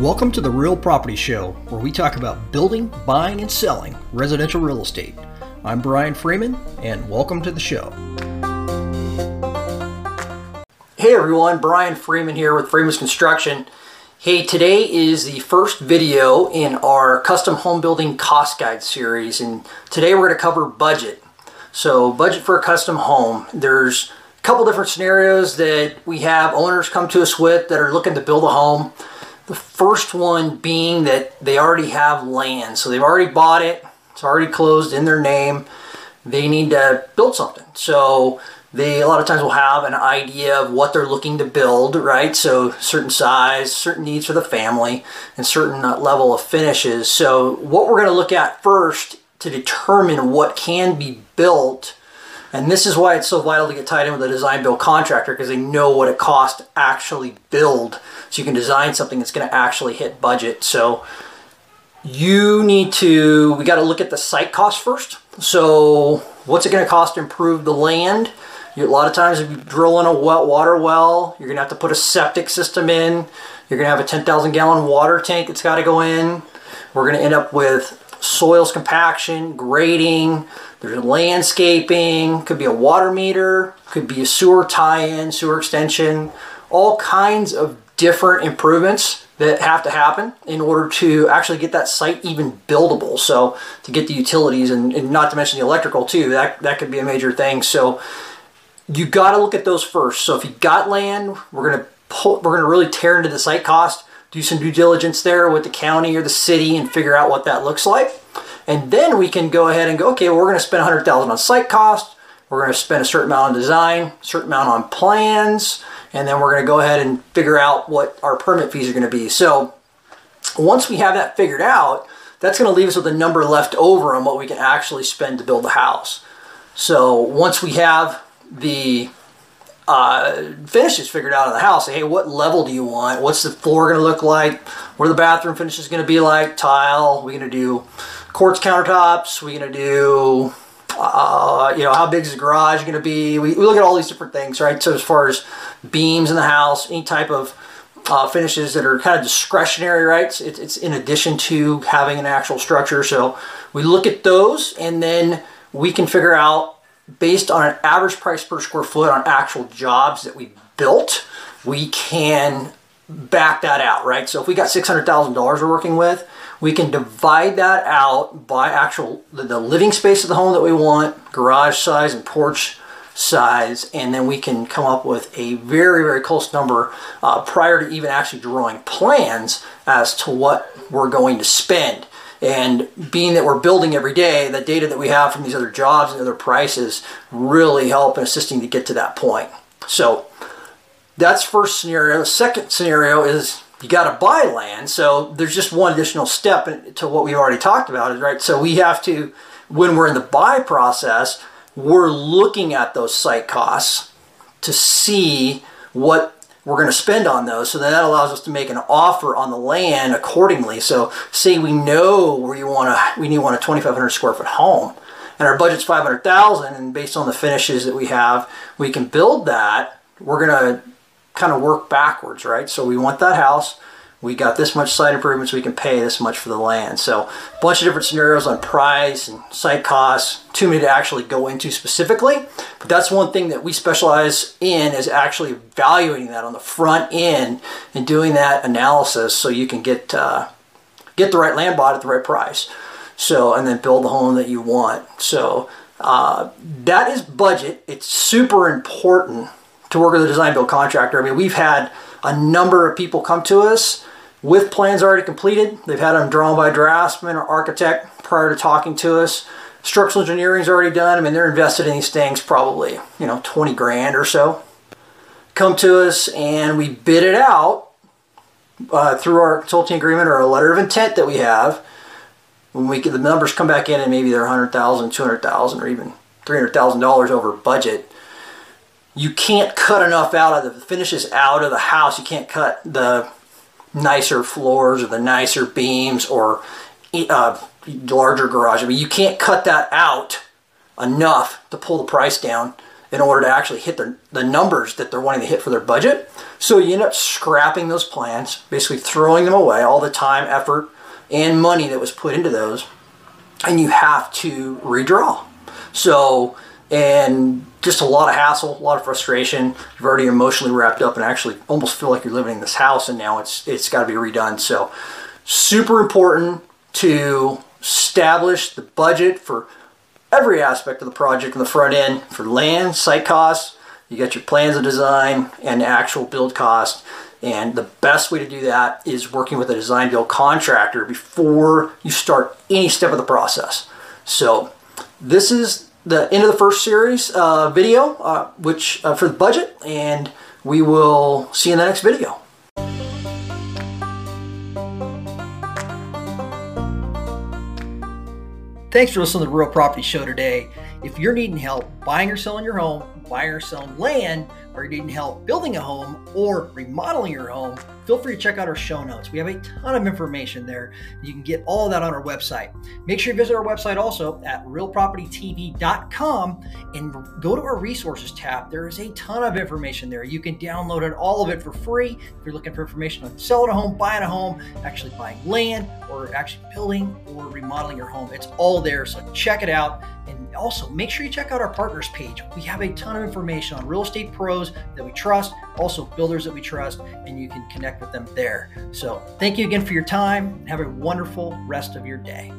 Welcome to the Real Property Show, where we talk about building, buying, and selling residential real estate. I'm Brian Freeman, and welcome to the show. Hey everyone, Brian Freeman here with Freeman's Construction. Hey, today is the first video in our custom home building cost guide series, and today we're going to cover budget. So, budget for a custom home. There's a couple different scenarios that we have owners come to us with that are looking to build a home. The first one being that they already have land, so they've already bought it, it's already closed in their name. They need to build something. So, they a lot of times will have an idea of what they're looking to build, right? So certain size, certain needs for the family, and certain uh, level of finishes. So what we're going to look at first to determine what can be built, and this is why it's so vital to get tied in with a design build contractor because they know what it costs to actually build. So you can design something that's going to actually hit budget. So you need to, we got to look at the site cost first. So what's it going to cost to improve the land? a lot of times if you drill in a wet water well, you're going to have to put a septic system in. You're going to have a 10,000 gallon water tank that's got to go in. We're going to end up with soils compaction, grading, there's landscaping, could be a water meter, could be a sewer tie-in, sewer extension, all kinds of different improvements that have to happen in order to actually get that site even buildable. So to get the utilities and, and not to mention the electrical too, that, that could be a major thing. So you got to look at those first. So if you got land, we're going to pull, we're going to really tear into the site cost, do some due diligence there with the county or the city and figure out what that looks like. And then we can go ahead and go, okay, well, we're going to spend 100,000 on site cost. We're going to spend a certain amount on design, certain amount on plans, and then we're going to go ahead and figure out what our permit fees are going to be. So once we have that figured out, that's going to leave us with a number left over on what we can actually spend to build the house. So once we have the uh, finishes figured out of the house. Hey, what level do you want? What's the floor going to look like? What are the bathroom finishes going to be like? Tile. We're going to do quartz countertops. We're going to do, uh, you know, how big is the garage going to be? We, we look at all these different things, right? So as far as beams in the house, any type of uh, finishes that are kind of discretionary, right? It's, it's in addition to having an actual structure. So we look at those and then we can figure out based on an average price per square foot on actual jobs that we built, we can back that out, right? So if we got $600,000 we're working with, we can divide that out by actual the, living space of the home that we want, garage size and porch size, and then we can come up with a very, very close number uh, prior to even actually drawing plans as to what we're going to spend. And being that we're building every day, the data that we have from these other jobs and other prices really help in assisting to get to that point. So that's first scenario. The second scenario is you got to buy land. So there's just one additional step to what we've already talked about, right? So we have to, when we're in the buy process, we're looking at those site costs to see what we're going to spend on those. So that allows us to make an offer on the land accordingly. So say we know where you want to, we need want a 2,500 square foot home and our budget's 500,000 and based on the finishes that we have, we can build that. We're going to kind of work backwards, right? So we want that house we got this much site improvements, we can pay this much for the land. So a bunch of different scenarios on price and site costs, too many to actually go into specifically. But that's one thing that we specialize in is actually evaluating that on the front end and doing that analysis so you can get uh, get the right land bought at the right price. So and then build the home that you want. So uh, that is budget. It's super important to work with a design build contractor. I mean, we've had a number of people come to us with plans already completed. They've had them drawn by draftsman or architect prior to talking to us. Structural engineering's already done. I mean, they're invested in these things probably, you know, 20 grand or so. Come to us and we bid it out uh, through our consulting agreement or a letter of intent that we have. When we get the numbers come back in and maybe they're 100,000, 200,000 or even $300,000 over budget, you can't cut enough out of the finishes out of the house. You can't cut the nicer floors or the nicer beams or uh, larger garage. I mean, you can't cut that out enough to pull the price down in order to actually hit their, the numbers that they're wanting to hit for their budget. So you end up scrapping those plans, basically throwing them away, all the time, effort, and money that was put into those, and you have to redraw. So, and just a lot of hassle, a lot of frustration. You've already emotionally wrapped up and actually almost feel like you're living in this house, and now it's it's got to be redone. So, super important to establish the budget for every aspect of the project in the front end for land, site costs, you got your plans of design and actual build cost. And the best way to do that is working with a design build contractor before you start any step of the process. So this is the end of the first series uh, video, uh, which uh, for the budget, and we will see you in the next video. Thanks for listening to the Real Property Show today. If you're needing help buying or selling your home, buying or selling land, or you're needing help building a home or remodeling your home, feel free to check out our show notes. We have a ton of information there. You can get all that on our website. Make sure you visit our website also at realpropertytv.com and go to our resources tab. There is a ton of information there. You can download it, all of it for free. If you're looking for information on selling a home, buying a home, actually buying land, or actually building or remodeling your home, it's all there. So check it out. And also make sure you check out our partners page. We have a ton of information on real estate pros that we trust, also builders that we trust, and you can connect with them there. So thank you again for your time and have a wonderful rest of your day.